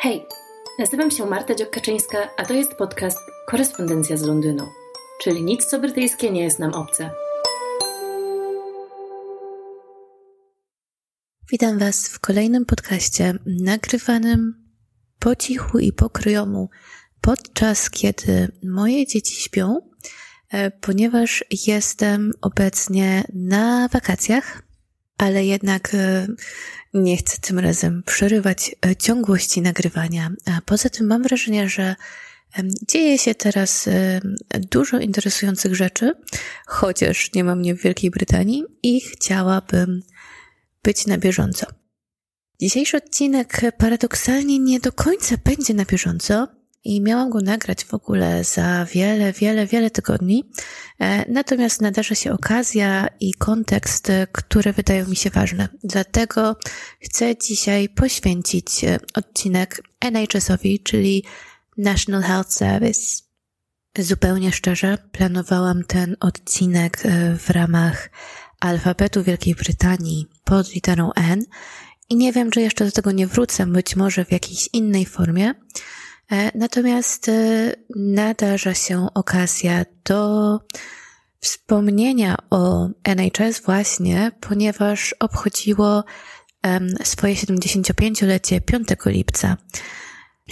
Hej, nazywam się Marta Dziokaczyńska, a to jest podcast Korespondencja z Londynu, czyli nic co brytyjskie nie jest nam obce. Witam Was w kolejnym podcaście nagrywanym po cichu i po kryjomu podczas kiedy moje dzieci śpią, e, ponieważ jestem obecnie na wakacjach, ale jednak e, nie chcę tym razem przerywać e, ciągłości nagrywania. A poza tym mam wrażenie, że dzieje się teraz dużo interesujących rzeczy, chociaż nie mam mnie w Wielkiej Brytanii i chciałabym być na bieżąco. Dzisiejszy odcinek paradoksalnie nie do końca będzie na bieżąco, i miałam go nagrać w ogóle za wiele, wiele, wiele tygodni. E, natomiast nadarza się okazja i kontekst, które wydają mi się ważne. Dlatego chcę dzisiaj poświęcić e, odcinek NHS-owi, czyli National Health Service. Zupełnie szczerze, planowałam ten odcinek e, w ramach alfabetu Wielkiej Brytanii pod literą N i nie wiem, czy jeszcze do tego nie wrócę, być może w jakiejś innej formie. E, natomiast e, nadarza się okazja do wspomnienia o NHS właśnie, ponieważ obchodziło swoje 75-lecie 5 lipca.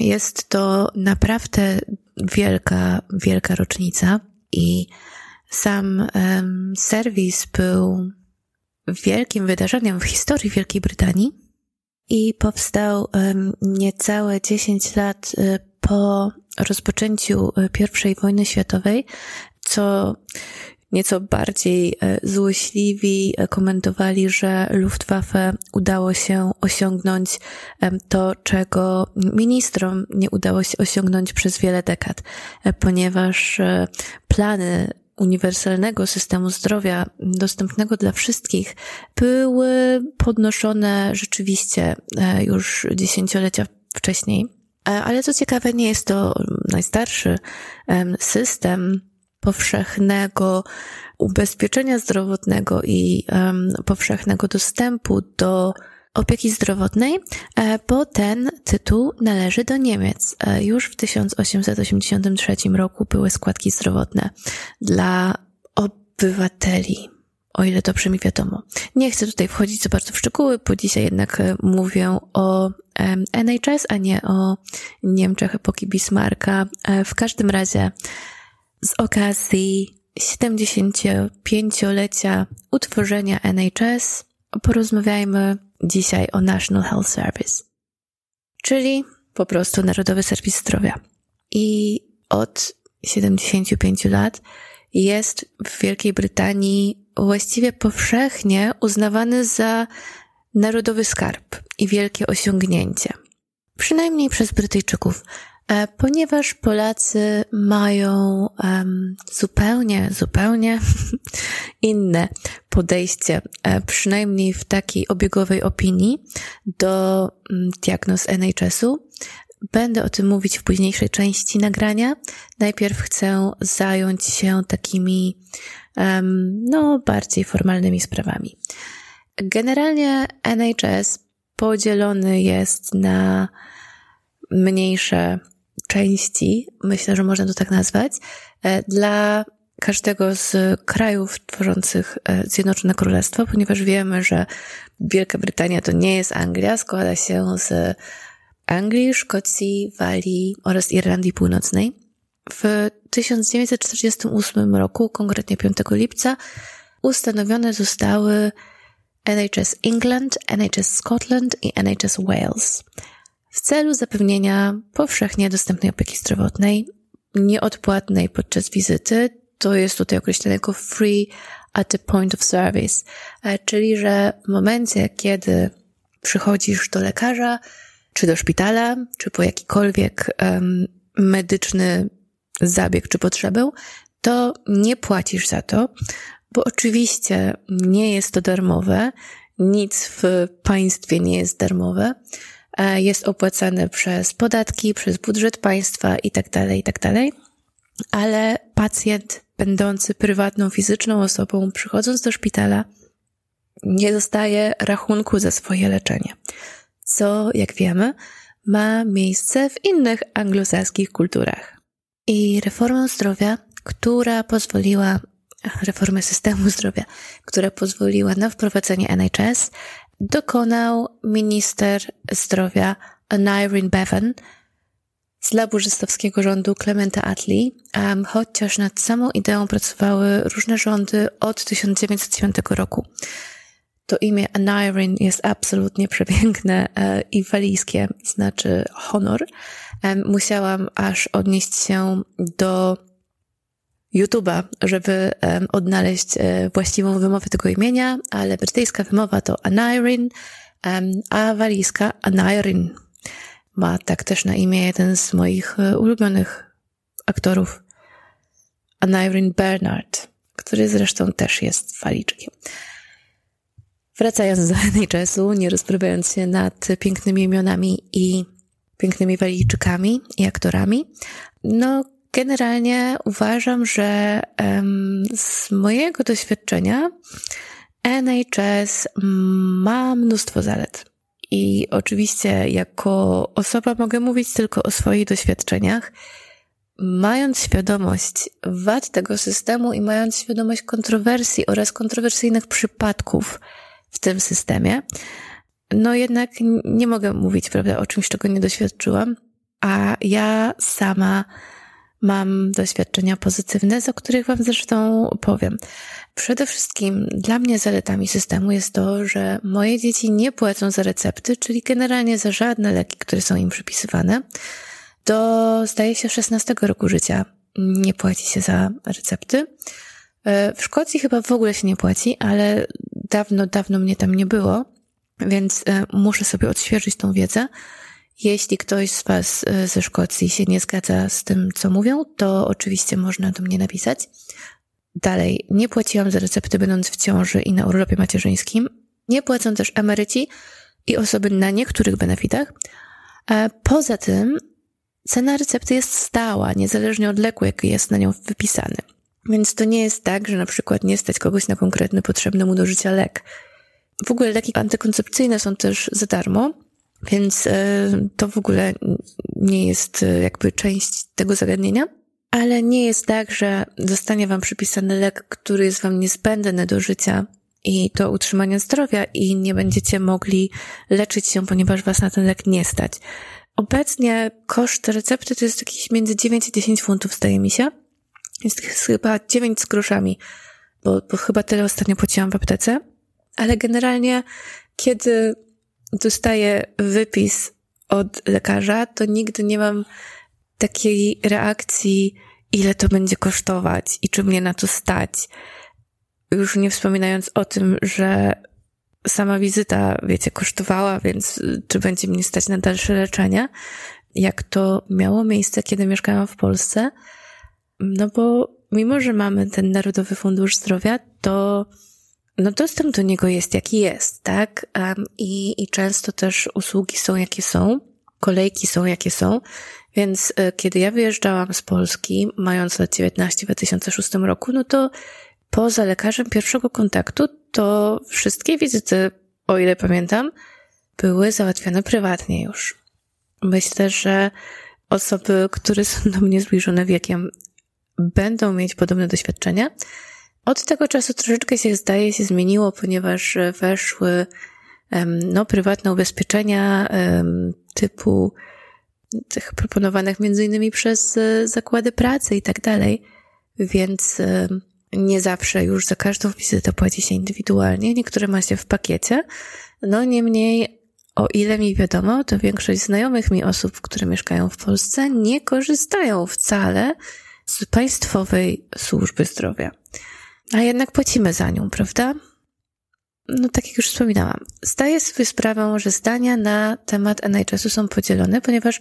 Jest to naprawdę wielka, wielka rocznica i sam serwis był wielkim wydarzeniem w historii Wielkiej Brytanii i powstał niecałe 10 lat e, po rozpoczęciu e, I wojny światowej, co nieco bardziej e, złośliwi komentowali, że Luftwaffe udało się osiągnąć to, czego ministrom nie udało się osiągnąć przez wiele dekad, ponieważ plany uniwersalnego systemu zdrowia dostępnego dla wszystkich były podnoszone rzeczywiście e, już dziesięciolecia wcześniej. E, ale co ciekawe, nie jest to najstarszy system powszechnego ubezpieczenia zdrowotnego i powszechnego dostępu do opieki zdrowotnej, e, bo ten tytuł należy do Niemiec. E, już w 1883 roku były składki zdrowotne dla obywateli, o ile dobrze mi wiadomo. Nie chcę tutaj wchodzić za bardzo w szczegóły, bo dzisiaj jednak e, mówię o NHS, a nie o Niemczech epoki Bismarcka. W każdym razie z okazji 75-lecia utworzenia NHS porozmawiajmy dzisiaj o National Health Service, czyli po prostu Narodowy Serwis Zdrowia. I od 75 lat jest w Wielkiej Brytanii właściwie powszechnie uznawany za narodowy skarb i wielkie osiągnięcie. Przynajmniej przez Brytyjczyków. E, ponieważ Polacy mają um, zupełnie, zupełnie inne podejście, e, przynajmniej w takiej obiegowej opinii, do um, diagnoz NHS-u. Będę o tym mówić w późniejszej części nagrania. Najpierw chcę zająć się takimi, no, bardziej formalnymi sprawami. Generalnie NHS podzielony jest na mniejsze części, myślę, że można to tak nazwać, e, dla każdego z krajów tworzących e, Zjednoczone Królestwo, ponieważ wiemy, że Wielka Brytania to nie jest Anglia, składa się z Anglii, Szkocji, Walii oraz Irlandii Północnej. W 1948 roku, konkretnie 5 lipca, ustanowione zostały NHS England, NHS Scotland i NHS Wales w celu zapewnienia powszechnie dostępnej opieki zdrowotnej, nieodpłatnej podczas wizyty. To jest tutaj określone jako free at the point of service, e, czyli że w momencie, kiedy przychodzisz do lekarza, czy do szpitala, czy po jakikolwiek um, medyczny zabieg czy potrzebę, to nie płacisz za to, bo oczywiście nie jest to darmowe, nic w państwie nie jest darmowe, E, jest opłacany przez podatki, przez budżet państwa itd., tak itd., tak ale pacjent będący prywatną, fizyczną osobą, przychodząc do szpitala, nie dostaje rachunku za swoje leczenie. Co, jak wiemy, ma miejsce w innych anglosaskich kulturach. I reformę zdrowia, która pozwoliła, reformę systemu zdrowia, która pozwoliła na wprowadzenie NHS, dokonał minister zdrowia Anirin Bevan z laburzystowskiego rządu Clementa Attlee, um, chociaż nad samą ideą pracowały różne rządy od 1909 roku. To imię Anirin jest absolutnie przepiękne e, i walijskie, znaczy honor. E, musiałam aż odnieść się do YouTube'a, żeby odnaleźć e, właściwą wymowę tego imienia, ale brytyjska wymowa to Anirin, a walijska Anirin. Ma tak też na imię jeden z moich e, ulubionych aktorów, Anirin Bernard, który zresztą też jest waliczkiem. Wracając do NHS-u, nie rozprawiając się nad pięknymi imionami i pięknymi walijczykami i aktorami, no generalnie uważam, że um, z mojego doświadczenia NHS ma mnóstwo zalet. I oczywiście jako osoba mogę mówić tylko o swoich doświadczeniach, mając świadomość wad tego systemu i mając świadomość kontrowersji oraz kontrowersyjnych przypadków w tym systemie, no jednak nie mogę mówić, prawda, o czymś, czego nie doświadczyłam, a ja sama mam doświadczenia pozytywne, o których Wam zresztą powiem. Przede wszystkim dla mnie zaletami systemu jest to, że moje dzieci nie płacą za recepty, czyli generalnie za żadne leki, które są im przypisywane. Do, zdaje się, 16 roku życia nie płaci się za recepty. E, w Szkocji chyba w ogóle się nie płaci, ale dawno, dawno mnie tam nie było, więc e, muszę sobie odświeżyć tą wiedzę. Jeśli ktoś z Was e, ze Szkocji się nie zgadza z tym, co mówią, to oczywiście można do mnie napisać. Dalej, nie płaciłam za recepty będąc w ciąży i na urlopie macierzyńskim. Nie płacą też emeryci i osoby na niektórych benefitach. Poza tym, cena recepty jest stała, niezależnie od leku, jaki jest na nią wypisany. Więc to nie jest tak, że na przykład nie stać kogoś na konkretny potrzebny mu do życia lek. W ogóle leki antykoncepcyjne są też za darmo, więc e, to w ogóle nie jest e, jakby część tego zagadnienia. Ale nie jest tak, że zostanie Wam przypisany lek, który jest Wam niezbędny do życia i do utrzymania zdrowia i nie będziecie mogli leczyć się, ponieważ Was na ten lek nie stać. Obecnie koszt recepty to jest jakieś między 9 i 10 funtów, zdaje mi się. Jest chyba 9 z groszami, bo, bo chyba tyle ostatnio płaciłam w aptece. Ale generalnie, kiedy dostaję wypis od lekarza, to nigdy nie mam takiej reakcji, ile to będzie kosztować i czy mnie na to stać. Już nie wspominając o tym, że sama wizyta, wiecie, kosztowała, więc czy będzie mnie stać na dalsze leczenie, jak to miało miejsce, kiedy mieszkałam w Polsce. No bo mimo, że mamy ten Narodowy Fundusz Zdrowia, to no dostęp do niego jest jaki jest, tak? Um, i, I często też usługi są jakie są, kolejki są jakie są, więc y, kiedy ja wyjeżdżałam z Polski, mając lat 19 w 2006 roku, no to poza lekarzem pierwszego kontaktu, to wszystkie wizyty, o ile pamiętam, były załatwione prywatnie już. Myślę, że osoby, które są do mnie zbliżone wiekiem, będą mieć podobne doświadczenia. Od tego czasu troszeczkę się zdaje się zmieniło, ponieważ weszły no, prywatne ubezpieczenia typu tych proponowanych między innymi przez e, zakłady pracy i tak dalej, więc nie zawsze już za każdą wizytę płaci się indywidualnie, niektóre ma się w pakiecie. No niemniej, o ile mi wiadomo, to większość znajomych mi osób, które mieszkają w Polsce, nie korzystają wcale z państwowej służby zdrowia. A jednak płacimy za nią, prawda? No tak jak już wspominałam, zdaję sobie sprawę, że zdania na temat NHS-u są podzielone, ponieważ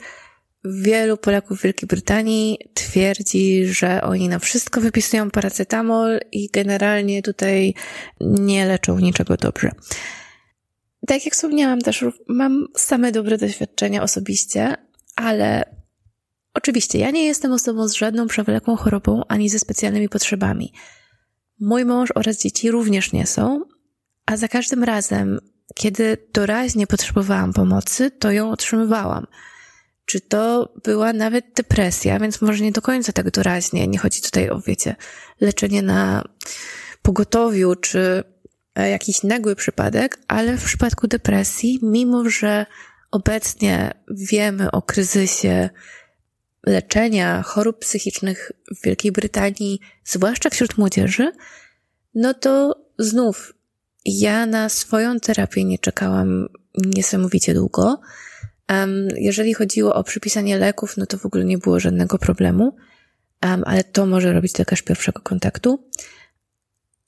wielu Polaków w Wielkiej Brytanii twierdzi, że oni na wszystko wypisują paracetamol i generalnie tutaj nie leczą niczego dobrze. Tak jak wspomniałam też, mam same dobre doświadczenia osobiście, ale Oczywiście, ja nie jestem osobą z żadną przewlekłą chorobą ani ze specjalnymi potrzebami. Mój mąż oraz dzieci również nie są, a za każdym razem, kiedy doraźnie potrzebowałam pomocy, to ją otrzymywałam. czy to była nawet depresja, więc może nie do końca tak doraźnie. Nie chodzi tutaj o, wiecie, leczenie na pogotowiu, czy e, jakiś nagły przypadek, ale w przypadku depresji, mimo że obecnie wiemy o kryzysie leczenia chorób psychicznych w Wielkiej Brytanii, zwłaszcza wśród młodzieży, no to znów ja na swoją terapię nie czekałam niesamowicie długo. Jeżeli chodziło o przypisanie leków, no to w ogóle nie było żadnego problemu, ale to może robić lekarz pierwszego kontaktu.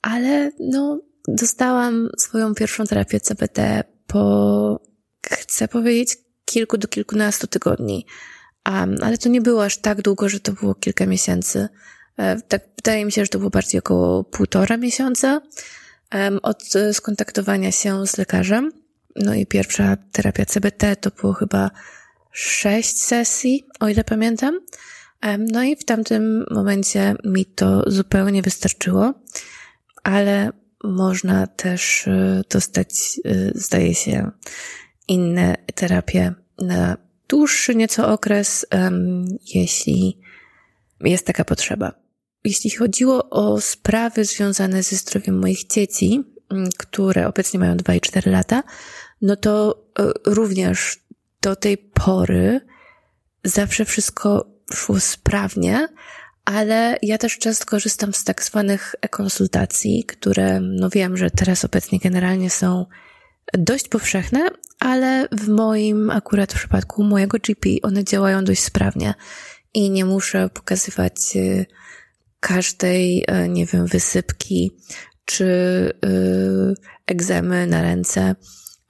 Ale no, dostałam swoją pierwszą terapię CBT po, chcę powiedzieć, kilku do kilkunastu tygodni. Ale to nie było aż tak długo, że to było kilka miesięcy. E, tak, wydaje mi się, że to było bardziej około półtora miesiąca od e, skontaktowania się z lekarzem. No i pierwsza terapia CBT to było chyba sześć sesji, o ile pamiętam. No i w tamtym momencie mi to zupełnie wystarczyło, ale można też e, dostać, e, zdaje się, inne terapie na dłuższy nieco okres, jeśli jest taka potrzeba. Jeśli chodziło o sprawy związane ze zdrowiem moich dzieci, które obecnie mają 2 i 4 lata, no to e, również do tej pory zawsze wszystko szło sprawnie, ale ja też często korzystam z tak zwanych konsultacji, które, no wiem, że teraz obecnie generalnie są dość powszechne, ale w moim akurat w przypadku mojego GP one działają dość sprawnie i nie muszę pokazywać e, każdej, e, nie wiem, wysypki czy egzemy na ręce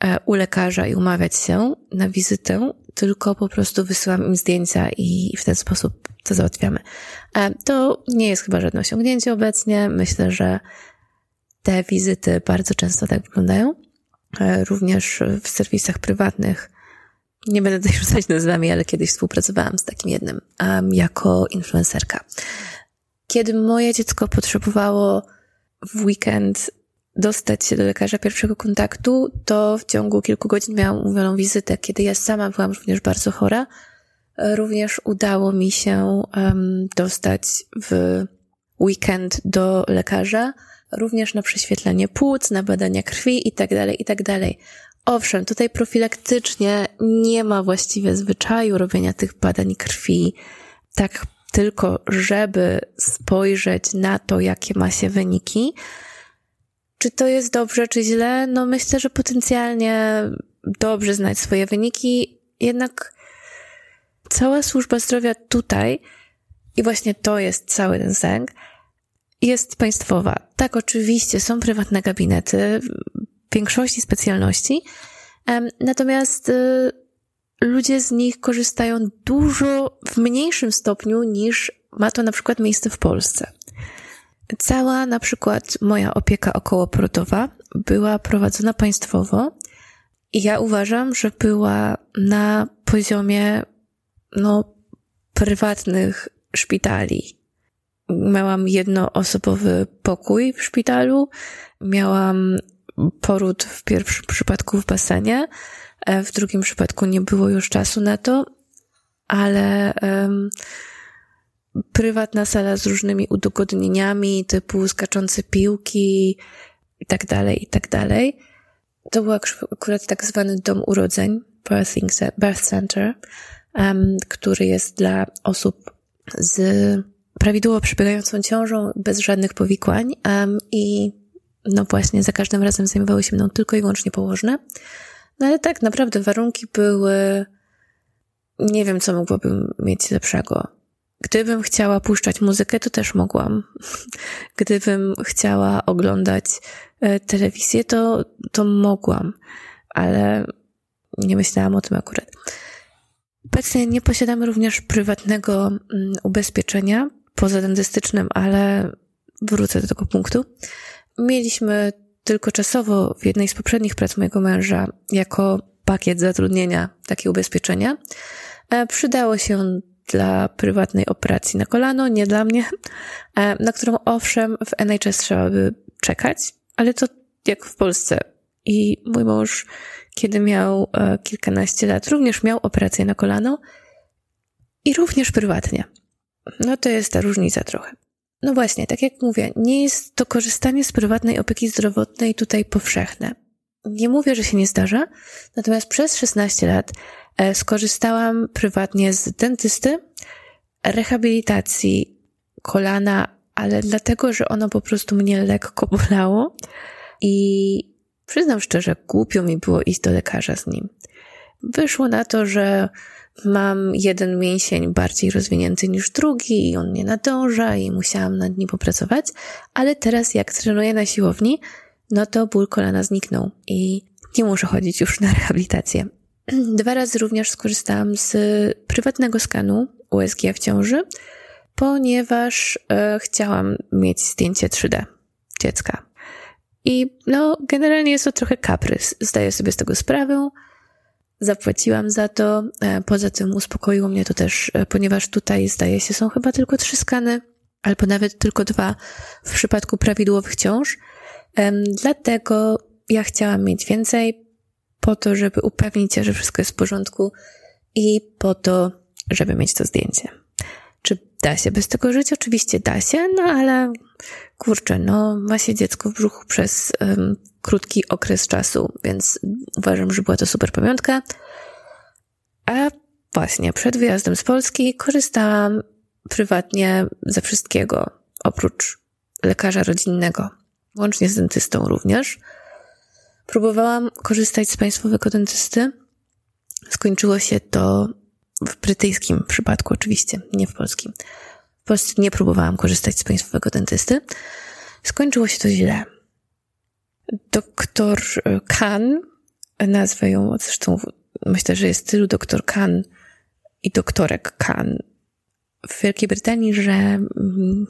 E, u lekarza i umawiać się na wizytę, tylko po prostu wysyłam im zdjęcia i w ten sposób to załatwiamy. E, to nie jest chyba żadne osiągnięcie obecnie. Myślę, że te wizyty bardzo często tak wyglądają. E, również w serwisach prywatnych. Nie będę tutaj rzucać nazwami, ale kiedyś współpracowałam z takim jednym jako influencerka. Kiedy moje dziecko potrzebowało w weekend dostać się do lekarza pierwszego kontaktu, to w ciągu kilku godzin miałam umówioną wizytę. Kiedy ja sama byłam również bardzo chora, również udało mi się um, dostać w weekend do lekarza, również na prześwietlenie płuc, na badania krwi i tak dalej, i tak. Owszem, tutaj profilaktycznie nie ma właściwie zwyczaju robienia tych badań krwi, tak tylko żeby spojrzeć na to, jakie ma się wyniki, czy to jest dobrze, czy źle? No myślę, że potencjalnie dobrze znać swoje wyniki, jednak cała służba zdrowia tutaj, i właśnie to jest cały ten sęk, jest państwowa. Tak, oczywiście są prywatne gabinety, w większości specjalności, natomiast y, ludzie z nich korzystają dużo w mniejszym stopniu niż ma to na przykład miejsce w Polsce. Cała na przykład moja opieka okołoporodowa była prowadzona państwowo i ja uważam, że była na poziomie no, prywatnych szpitali. Miałam jednoosobowy pokój w szpitalu, miałam poród w pierwszym przypadku w basenie, w drugim przypadku nie było już czasu na to, ale um, prywatna sala z różnymi udogodnieniami, typu skaczące piłki i tak dalej, i tak dalej. To był akurat tak zwany dom urodzeń, birth center, um, który jest dla osób z prawidłowo przebiegającą ciążą, bez żadnych powikłań um, i no właśnie za każdym razem zajmowały się mną tylko i wyłącznie położne. No ale tak naprawdę warunki były, nie wiem co mogłabym mieć lepszego. Gdybym chciała puszczać muzykę, to też mogłam. Gdybym chciała oglądać e, telewizję, to, to mogłam, ale nie myślałam o tym akurat. Obecnie nie posiadamy również prywatnego mm, ubezpieczenia pozadentystycznym, ale wrócę do tego punktu. Mieliśmy tylko czasowo w jednej z poprzednich prac mojego męża jako pakiet zatrudnienia takie ubezpieczenia. E, przydało się dla prywatnej operacji na kolano, nie dla mnie, e, na którą owszem w NHS trzeba by czekać, ale to jak w Polsce. I mój mąż, kiedy miał e, kilkanaście lat, również miał operację na kolano, i również prywatnie. No to jest ta różnica trochę. No właśnie, tak jak mówię, nie jest to korzystanie z prywatnej opieki zdrowotnej tutaj powszechne. Nie mówię, że się nie zdarza, natomiast przez 16 lat e, skorzystałam prywatnie z dentysty, rehabilitacji kolana, ale dlatego, że ono po prostu mnie lekko bolało i przyznam szczerze, głupio mi było iść do lekarza z nim. Wyszło na to, że mam jeden mięsień bardziej rozwinięty niż drugi i on nie nadąża i musiałam nad nim popracować, ale teraz jak trenuję na siłowni, no to ból kolana zniknął i nie muszę chodzić już na rehabilitację. Dwa razy również skorzystałam z prywatnego skanu USG w ciąży, ponieważ e, chciałam mieć zdjęcie 3D dziecka. I no, generalnie jest to trochę kaprys. Zdaję sobie z tego sprawę. Zapłaciłam za to. E, poza tym uspokoiło mnie to też, e, ponieważ tutaj zdaje się są chyba tylko trzy skany, albo nawet tylko dwa w przypadku prawidłowych ciąż. Dlatego ja chciałam mieć więcej, po to, żeby upewnić się, że wszystko jest w porządku i po to, żeby mieć to zdjęcie. Da się bez tego żyć? Oczywiście da się, no ale kurczę, no ma się dziecko w brzuchu przez um, krótki okres czasu, więc uważam, że była to super pamiątka. A właśnie, przed wyjazdem z Polski korzystałam prywatnie ze wszystkiego, oprócz lekarza rodzinnego, łącznie z dentystą również. Próbowałam korzystać z państwowego dentysty. Skończyło się to w brytyjskim przypadku, oczywiście, nie w polskim. W Polsce nie próbowałam korzystać z państwowego dentysty. Skończyło się to źle. Doktor Khan, nazwę ją, zresztą myślę, że jest tylu doktor Khan i doktorek Khan w Wielkiej Brytanii, że mm,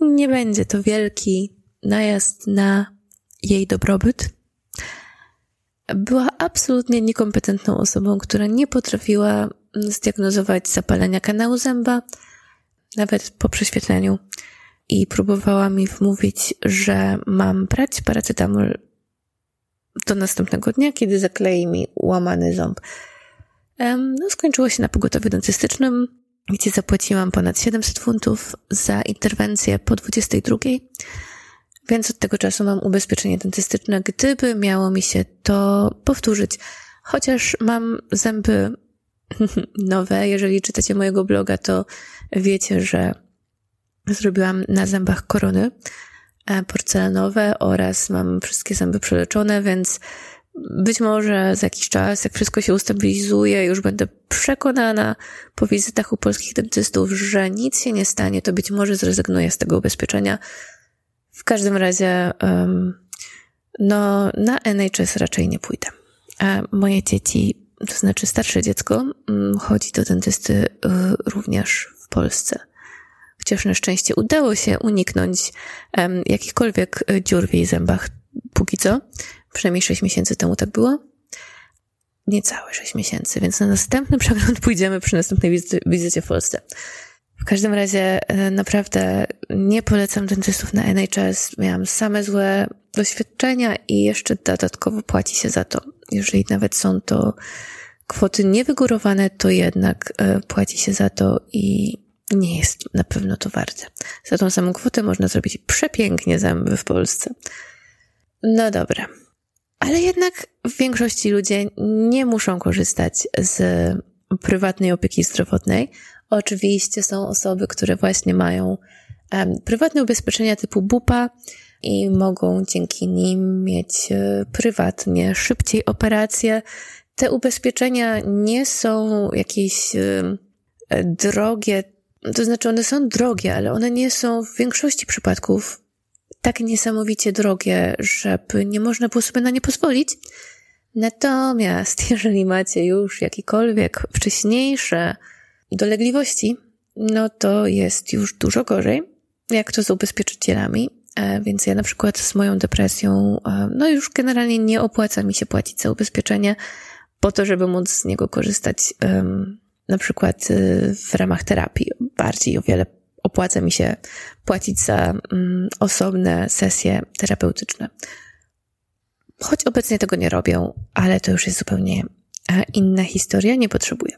nie będzie to wielki najazd na jej dobrobyt. Była absolutnie niekompetentną osobą, która nie potrafiła zdiagnozować zapalenia kanału zęba, nawet po prześwietleniu. I próbowała mi wmówić, że mam brać paracetamol do następnego dnia, kiedy zaklei mi łamany ząb. No, skończyło się na pogotowiu dentystycznym, gdzie zapłaciłam ponad 700 funtów za interwencję po 22, więc od tego czasu mam ubezpieczenie dentystyczne, gdyby miało mi się to powtórzyć. Chociaż mam zęby nowe. Jeżeli czytacie mojego bloga, to wiecie, że zrobiłam na zębach korony e, porcelanowe oraz mam wszystkie zęby przeleczone, więc być może za jakiś czas, jak wszystko się ustabilizuje, już będę przekonana po wizytach u polskich dentystów, że nic się nie stanie, to być może zrezygnuję z tego ubezpieczenia. W każdym razie, um, no, na NHS raczej nie pójdę. A moje dzieci to znaczy starsze dziecko, mm, chodzi do dentysty y, również w Polsce. Chociaż na szczęście udało się uniknąć jakichkolwiek y, dziur w jej zębach póki co. Przynajmniej 6 miesięcy temu tak było. Niecałe 6 miesięcy, więc na następny przegląd pójdziemy przy następnej wizycie, wizycie w Polsce. W każdym razie y, naprawdę nie polecam dentystów na NHS. Miałam same złe doświadczenia i jeszcze dodatkowo płaci się za to. Jeżeli nawet są to kwoty niewygórowane, to jednak e, płaci się za to i nie jest na pewno to warte. Za tą samą kwotę można zrobić przepięknie zęby w Polsce. No dobra. Ale jednak w większości ludzie nie muszą korzystać z prywatnej opieki zdrowotnej. Oczywiście są osoby, które właśnie mają prywatne ubezpieczenia typu BUPA, i mogą dzięki nim mieć e, prywatnie szybciej operacje. Te ubezpieczenia nie są jakieś e, drogie, to znaczy one są drogie, ale one nie są w większości przypadków tak niesamowicie drogie, żeby nie można było sobie na nie pozwolić. Natomiast jeżeli macie już jakiekolwiek wcześniejsze dolegliwości, no to jest już dużo gorzej, jak to z ubezpieczycielami. E, więc ja na przykład z moją depresją, e, no już generalnie nie opłaca mi się płacić za ubezpieczenie po to, żeby móc z niego korzystać na przykład e, w ramach terapii. Bardziej o wiele opłaca mi się płacić za mm, osobne sesje terapeutyczne. Choć obecnie tego nie robią, ale to już jest zupełnie inna historia, nie potrzebuję.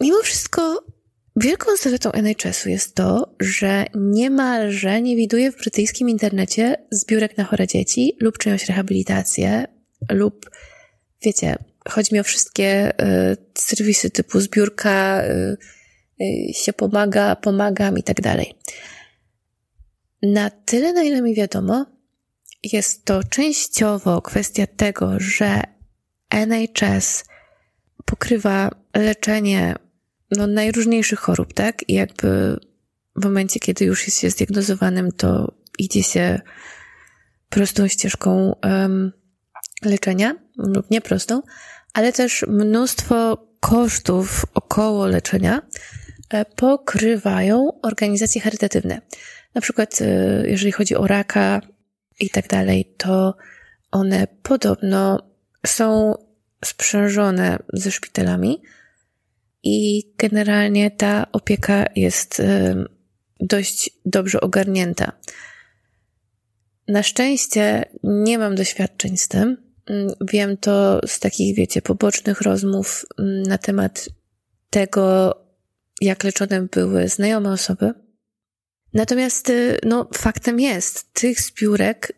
mimo wszystko wielką zaletą NHS-u jest to, że niemalże nie widuje w brytyjskim internecie zbiórek na chore dzieci lub czyjąś rehabilitację lub, wiecie, chodzi mi o wszystkie y, serwisy typu zbiórka, y, y, się pomaga, pomagam i tak dalej. Na tyle, na ile mi wiadomo, jest to częściowo kwestia tego, że NHS pokrywa leczenie no, najróżniejszych chorób, tak? I jakby w momencie, kiedy już jest się zdiagnozowanym, to idzie się prostą ścieżką um, leczenia, lub nieprostą, ale też mnóstwo kosztów około leczenia e, pokrywają organizacje charytatywne. Na przykład, e, jeżeli chodzi o raka i tak dalej, to one podobno są sprzężone ze szpitalami i generalnie ta opieka jest e, dość dobrze ogarnięta. Na szczęście nie mam doświadczeń z tym. Mm, wiem to z takich, wiecie, pobocznych rozmów mm, na temat tego, jak leczone były znajome osoby. Natomiast, y, no, faktem jest, tych zbiórek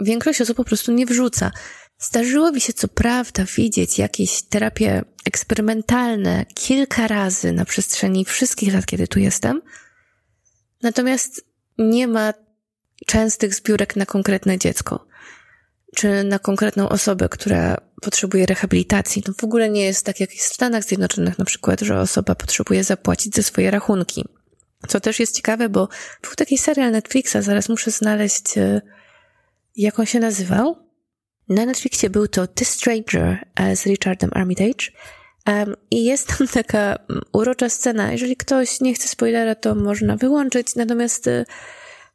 większość osób po prostu nie wrzuca. Zdarzyło mi się co prawda widzieć jakieś terapie eksperymentalne kilka razy na przestrzeni wszystkich lat, kiedy tu jestem. Natomiast nie ma częstych zbiórek na konkretne dziecko, czy na konkretną osobę, która potrzebuje rehabilitacji. To w ogóle nie jest tak jak w Stanach Zjednoczonych na przykład, że osoba potrzebuje zapłacić za swoje rachunki. Co też jest ciekawe, bo był taki serial Netflixa, zaraz muszę znaleźć, e, jak on się nazywał. Na Netflixie był to The Stranger e, z Richardem Armitage. Um, I jest tam taka mm, urocza scena. Jeżeli ktoś nie chce spoilera, to można wyłączyć. Natomiast e,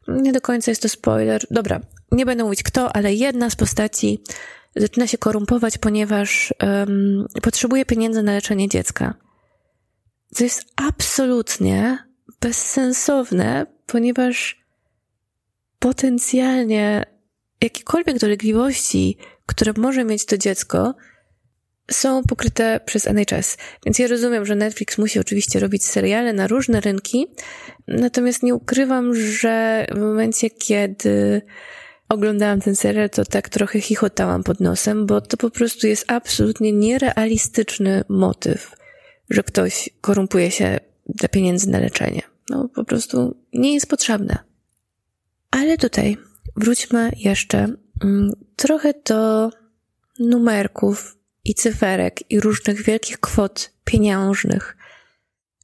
nie do końca jest to spoiler. Dobra, nie będę mówić kto, ale jedna z postaci zaczyna się korumpować, ponieważ um, potrzebuje pieniędzy na leczenie dziecka. Co jest absolutnie bezsensowne, ponieważ potencjalnie jakiekolwiek dolegliwości, które może mieć to dziecko, są pokryte przez NHS. Więc ja rozumiem, że Netflix musi oczywiście robić seriale na różne rynki, natomiast nie ukrywam, że w momencie, kiedy oglądałam ten serial, to tak trochę chichotałam pod nosem, bo to po prostu jest absolutnie nierealistyczny motyw, że ktoś korumpuje się dla pieniędzy na leczenie. No po prostu nie jest potrzebne. Ale tutaj wróćmy jeszcze mm, trochę do numerków i cyferek i różnych wielkich kwot pieniężnych.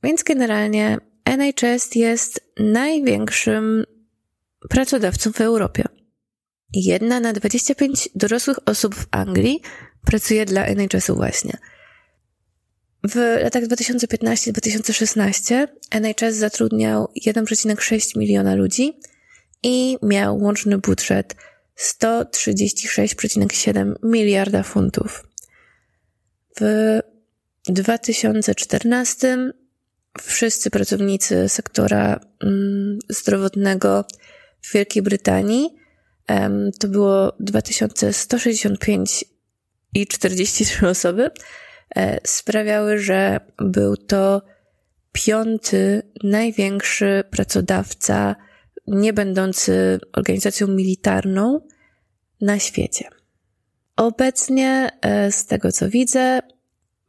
Więc generalnie NHS jest największym pracodawcą w Europie. Jedna na 25 dorosłych osób w Anglii pracuje dla NHS-u właśnie. W latach 2015-2016 NHS zatrudniał 1,6 miliona ludzi i miał łączny budżet 136,7 miliarda funtów. W 2014 wszyscy pracownicy sektora mm, zdrowotnego w Wielkiej Brytanii to było 2165 i 43 osoby e, sprawiały, że był to piąty największy pracodawca nie będący organizacją militarną na świecie. Obecnie, e, z tego co widzę,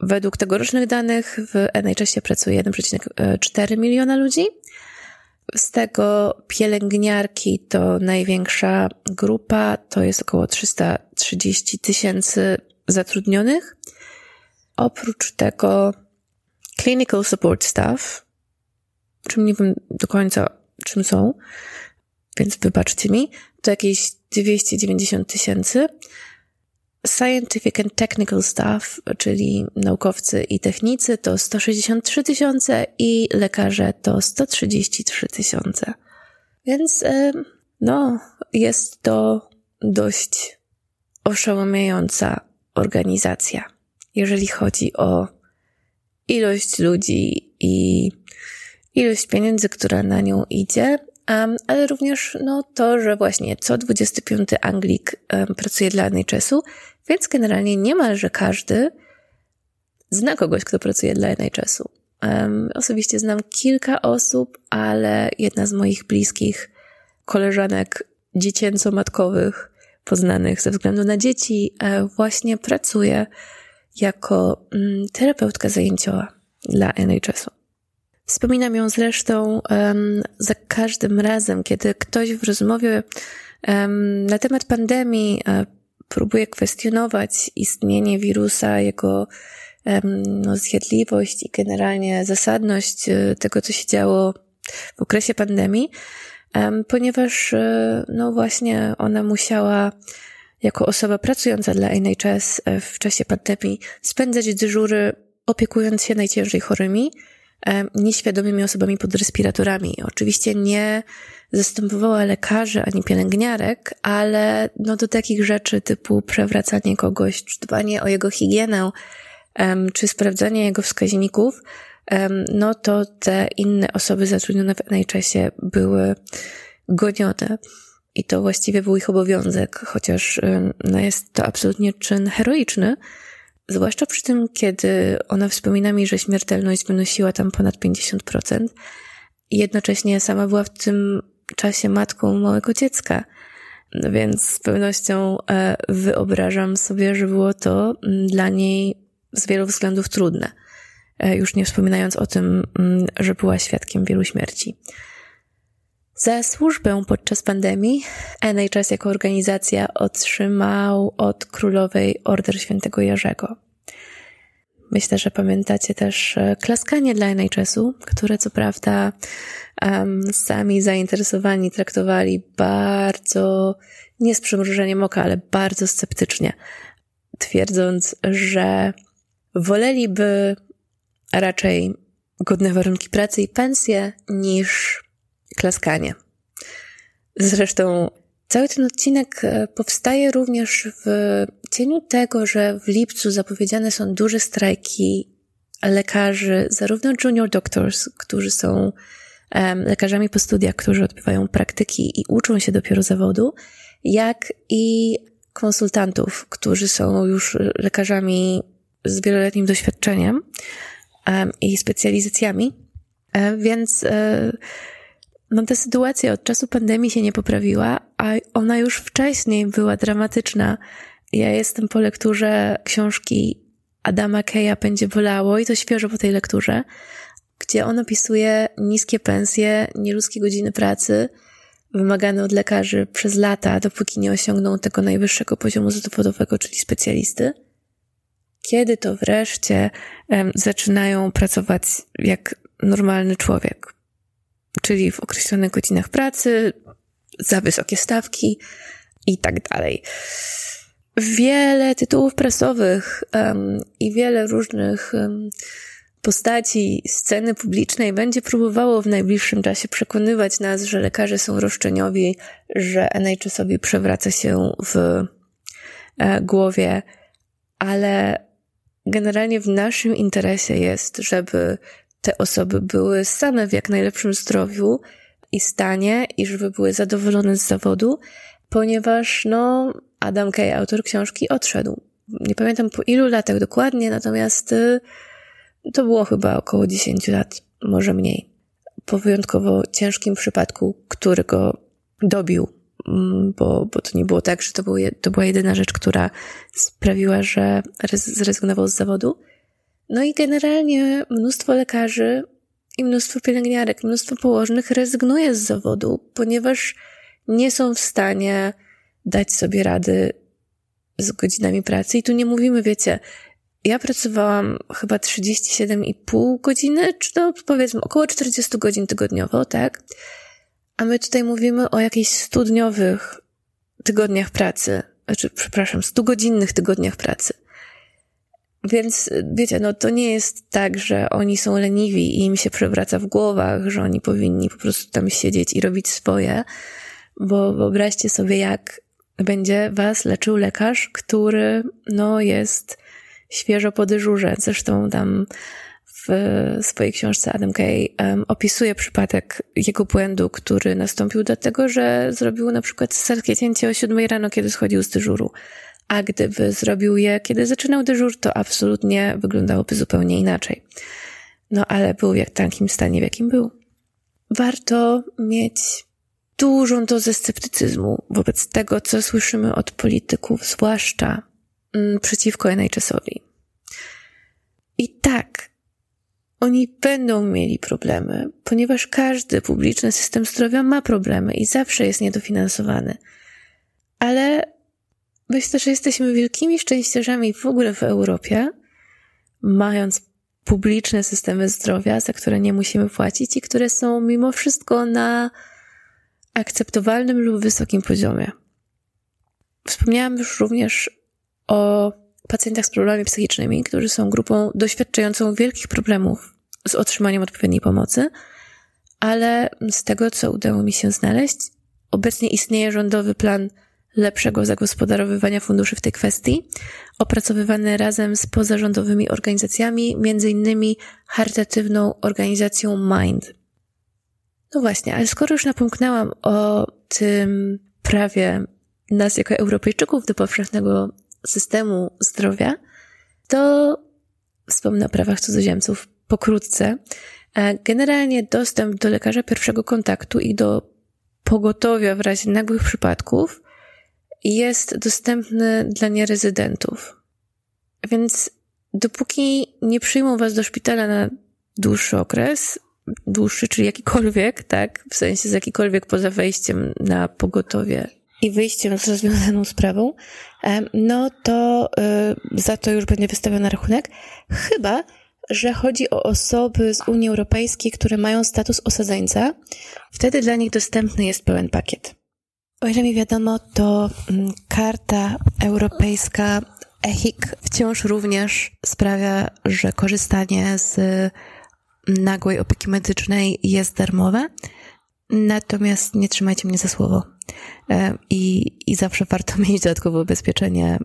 według tegorocznych danych w NHS pracuje 1,4 miliona ludzi. Z tego pielęgniarki to największa grupa, to jest około 330 tysięcy zatrudnionych. Oprócz tego clinical support staff, czym nie wiem do końca czym są, więc wybaczcie mi, to jakieś 290 tysięcy. Scientific and Technical Staff, czyli naukowcy i technicy, to 163 tysiące i lekarze to 133 tysiące. Więc, no, jest to dość oszałamiająca organizacja, jeżeli chodzi o ilość ludzi i ilość pieniędzy, która na nią idzie, ale również no, to, że właśnie co 25 Anglik pracuje dla NHS-u, więc generalnie niemalże każdy zna kogoś, kto pracuje dla NHS-u. Osobiście znam kilka osób, ale jedna z moich bliskich koleżanek dziecięco-matkowych, poznanych ze względu na dzieci, e, właśnie pracuje jako mm, terapeutka zajęciowa dla NHS-u. Wspominam ją zresztą um, za każdym razem, kiedy ktoś w rozmowie um, na temat pandemii um, próbuje kwestionować istnienie wirusa, jego no, zjadliwość i generalnie zasadność e, tego, co się działo w okresie pandemii, ponieważ e, no właśnie ona musiała jako osoba pracująca dla NHS w czasie pandemii spędzać dyżury opiekując się najciężej chorymi, nieświadomymi osobami pod respiratorami. Oczywiście nie zastępowała lekarzy ani pielęgniarek, ale no do takich rzeczy typu przewracanie kogoś, czy dbanie o jego higienę, czy sprawdzanie jego wskaźników, no to te inne osoby zatrudnione w NHS-ie były gonione. I to właściwie był ich obowiązek, chociaż no jest to absolutnie czyn heroiczny, zwłaszcza przy tym, kiedy ona wspomina mi, że śmiertelność wynosiła tam ponad 50%. I jednocześnie sama była w tym czasie matką małego dziecka. No więc z pewnością e, wyobrażam sobie, że było to dla niej z wielu względów trudne. E, już nie wspominając o tym, mm, że była świadkiem wielu śmierci. Za służbę podczas pandemii NHS jako organizacja otrzymał od królowej Order Świętego Jerzego. Myślę, że pamiętacie też e, klaskanie dla NHS-u, które co prawda um, sami zainteresowani traktowali bardzo, nie z przymrużeniem oka, ale bardzo sceptycznie, twierdząc, że woleliby raczej godne warunki pracy i pensje niż klaskanie. Zresztą cały ten odcinek e, powstaje również w cieniu tego, że w lipcu zapowiedziane są duże strajki lekarzy, zarówno junior doctors, którzy są lekarzami po studiach, którzy odbywają praktyki i uczą się dopiero zawodu, jak i konsultantów, którzy są już lekarzami z wieloletnim doświadczeniem i specjalizacjami, um, więc um, no ta sytuacja od czasu pandemii się nie poprawiła, a ona już wcześniej była dramatyczna. Ja jestem po lekturze książki Adama Keja Będzie bolało i to świeżo po tej lekturze, gdzie on opisuje niskie pensje, nieludzkie godziny pracy, wymagane od lekarzy przez lata, dopóki nie osiągną tego najwyższego poziomu zawodowego, czyli specjalisty kiedy to wreszcie um, zaczynają pracować jak normalny człowiek, czyli w określonych godzinach pracy, za wysokie stawki i tak dalej. Wiele tytułów prasowych um, i wiele różnych um, postaci sceny publicznej będzie próbowało w najbliższym czasie przekonywać nas, że lekarze są roszczeniowi, że NHS sobie przewraca się w e, głowie, ale generalnie w naszym interesie jest, żeby te osoby były same w jak najlepszym zdrowiu i stanie i żeby były zadowolone z zawodu, ponieważ no, Adam Kay, autor książki, odszedł. Nie pamiętam po ilu latach dokładnie, natomiast y, to było chyba około 10 lat, może mniej. Po wyjątkowo ciężkim przypadku, który go dobił Mm, bo, bo to nie było tak, że to, był, to była jedyna rzecz, która sprawiła, że zrezygnował z zawodu. No i generalnie mnóstwo lekarzy i mnóstwo pielęgniarek, mnóstwo położnych rezygnuje z zawodu, ponieważ nie są w stanie dać sobie rady z godzinami pracy. I tu nie mówimy, wiecie, ja pracowałam chyba 37,5 godziny, czy to powiedzmy około 40 godzin tygodniowo, tak? A my tutaj mówimy o jakichś studniowych tygodniach pracy, znaczy, przepraszam, stugodzinnych tygodniach pracy. Więc wiecie, no to nie jest tak, że oni są leniwi i im się przewraca w głowach, że oni powinni po prostu tam siedzieć i robić swoje, bo wyobraźcie sobie, jak będzie was leczył lekarz, który no jest świeżo po dyżurze. Zresztą tam w swojej książce Adam Kay um, opisuje przypadek jego błędu, który nastąpił dlatego, że zrobił na przykład cesarskie cięcie o 7 rano, kiedy schodził z dyżuru. A gdyby zrobił je, kiedy zaczynał dyżur, to absolutnie wyglądałoby zupełnie inaczej. No ale był w takim stanie, w jakim był. Warto mieć dużą dozę sceptycyzmu wobec tego, co słyszymy od polityków, zwłaszcza mm, przeciwko NHS-owi. I tak, oni będą mieli problemy, ponieważ każdy publiczny system zdrowia ma problemy i zawsze jest niedofinansowany. Ale myślę, że jesteśmy wielkimi szczęściarzami w ogóle w Europie, mając publiczne systemy zdrowia, za które nie musimy płacić i które są mimo wszystko na akceptowalnym lub wysokim poziomie. Wspomniałam już również o pacjentach z problemami psychicznymi, którzy są grupą doświadczającą wielkich problemów z otrzymaniem odpowiedniej pomocy, ale z tego, co udało mi się znaleźć, obecnie istnieje rządowy plan lepszego zagospodarowywania funduszy w tej kwestii, opracowywany razem z pozarządowymi organizacjami, innymi charytatywną organizacją Mind. No właśnie, ale skoro już napomknęłam o tym prawie nas jako Europejczyków do powszechnego systemu zdrowia, to wspomnę o prawach cudzoziemców pokrótce. E, generalnie dostęp do lekarza pierwszego kontaktu i do pogotowia w razie nagłych przypadków jest dostępny dla nierezydentów. Więc dopóki nie przyjmą was do szpitala na dłuższy okres, dłuższy, czyli jakikolwiek, tak, w sensie z jakikolwiek poza wejściem na pogotowie i wyjściem z rozwiązaną sprawą, no to y, za to już będzie wystawiony rachunek. Chyba, że chodzi o osoby z Unii Europejskiej, które mają status osadzeńca. Wtedy dla nich dostępny jest pełen pakiet. O ile mi wiadomo, to mm, karta europejska EHIC wciąż również sprawia, że korzystanie z nagłej opieki medycznej jest darmowe. Natomiast nie trzymajcie mnie za słowo. E, I, I zawsze warto mieć dodatkowe ubezpieczenie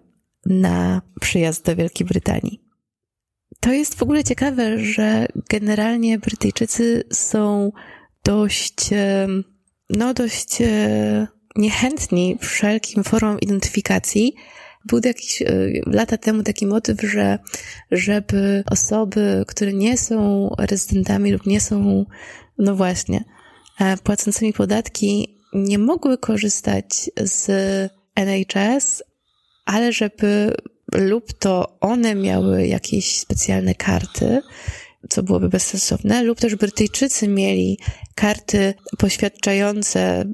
na przyjazd do Wielkiej Brytanii. To jest w ogóle ciekawe, że generalnie Brytyjczycy są dość, no dość e, niechętni wszelkim formom identyfikacji. Był jakiś e, lata temu taki motyw, że żeby osoby, które nie są rezydentami lub nie są, no właśnie, e, płacącymi podatki, nie mogły korzystać z NHS, ale żeby lub to one miały jakieś specjalne karty, co byłoby bezsensowne, lub też Brytyjczycy mieli karty poświadczające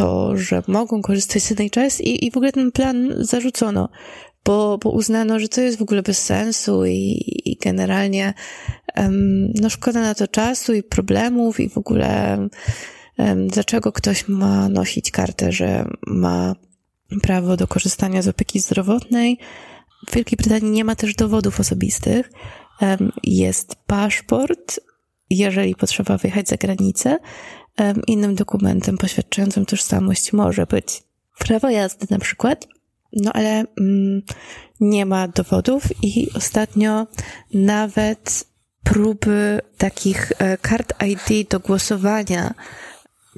to, że mogą korzystać z NHS i, i w ogóle ten plan zarzucono, bo, bo uznano, że to jest w ogóle bez sensu i, i generalnie um, no szkoda na to czasu i problemów i w ogóle um, dlaczego ktoś ma nosić kartę, że ma prawo do korzystania z opieki zdrowotnej. W Wielkiej Brytanii nie ma też dowodów osobistych. Um, jest paszport, jeżeli potrzeba wyjechać za granicę, Innym dokumentem poświadczającym tożsamość może być prawo jazdy na przykład, no ale mm, nie ma dowodów i ostatnio nawet próby takich e, kart ID do głosowania,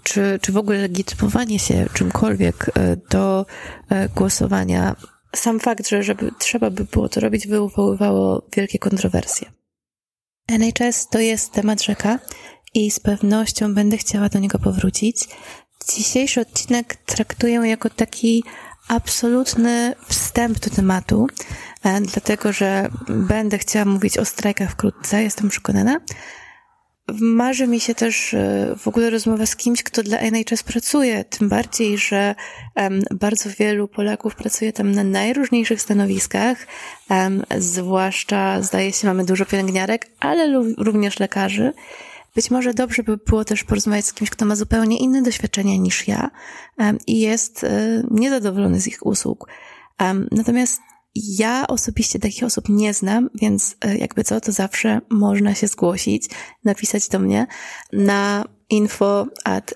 czy, czy w ogóle legitymowanie się czymkolwiek e, do e, głosowania, sam fakt, że żeby trzeba by było to robić, wywoływało wielkie kontrowersje. NHS to jest temat rzeka i z pewnością będę chciała do niego powrócić. Dzisiejszy odcinek traktuję jako taki absolutny wstęp do tematu, e, dlatego że będę chciała mówić o strajkach wkrótce, jestem przekonana. Marzy mi się też e, w ogóle rozmowa z kimś, kto dla NHS pracuje, tym bardziej, że bardzo wielu Polaków pracuje tam na najróżniejszych stanowiskach, zwłaszcza zdaje się mamy dużo pielęgniarek, ale również lekarzy. Być może dobrze by było też porozmawiać z kimś, kto ma zupełnie inne doświadczenia niż ja i jest e, niezadowolony z ich usług. Natomiast ja osobiście takich osób nie znam, więc e, jakby co, to zawsze można się zgłosić, napisać do mnie na info at.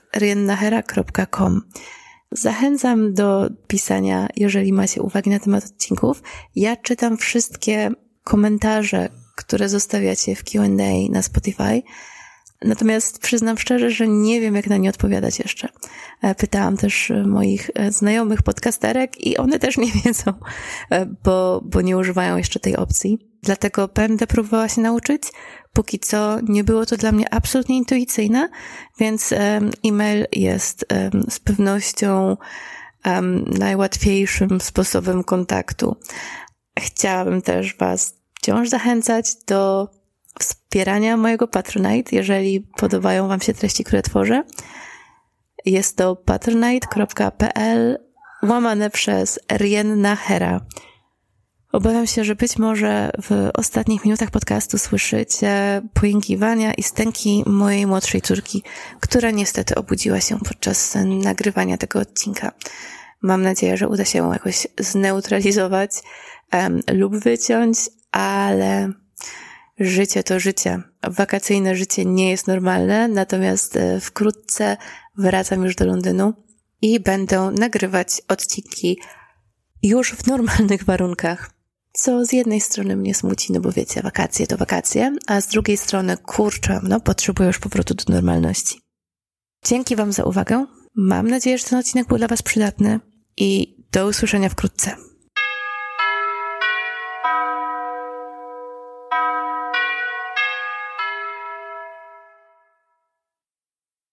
Zachęcam do pisania, jeżeli macie uwagi na temat odcinków. Ja czytam wszystkie komentarze, które zostawiacie w Q&A na Spotify. Natomiast przyznam szczerze, że nie wiem, jak na nie odpowiadać jeszcze. E, pytałam też e, moich e, znajomych podcasterek i one też nie wiedzą, bo, bo nie używają jeszcze tej opcji. dlatego będę próbowała się nauczyć. Póki co nie było to dla mnie absolutnie intuicyjne, więc e-mail jest z pewnością najłatwiejszym sposobem kontaktu. Chciałabym też Was wciąż zachęcać do wspierania mojego Patronite, jeżeli podobają Wam się treści, które tworzę. Jest to patronite.pl łamane przez Rienna Hera. Obawiam się, że być może w ostatnich minutach podcastu słyszycie pojękiwania i stęki mojej młodszej córki, która niestety obudziła się podczas nagrywania tego odcinka. Mam nadzieję, że uda się ją jakoś zneutralizować um, lub wyciąć, ale życie to życie. Wakacyjne życie nie jest normalne, natomiast e, wkrótce wracam już do Londynu i będę nagrywać odcinki już w normalnych warunkach. Co z jednej strony mnie smuci, no bo wiecie, wakacje to wakacje, a z drugiej strony kurczę, no potrzebuję już powrotu do normalności. Dzięki Wam za uwagę. Mam nadzieję, że ten odcinek był dla Was przydatny i do usłyszenia wkrótce.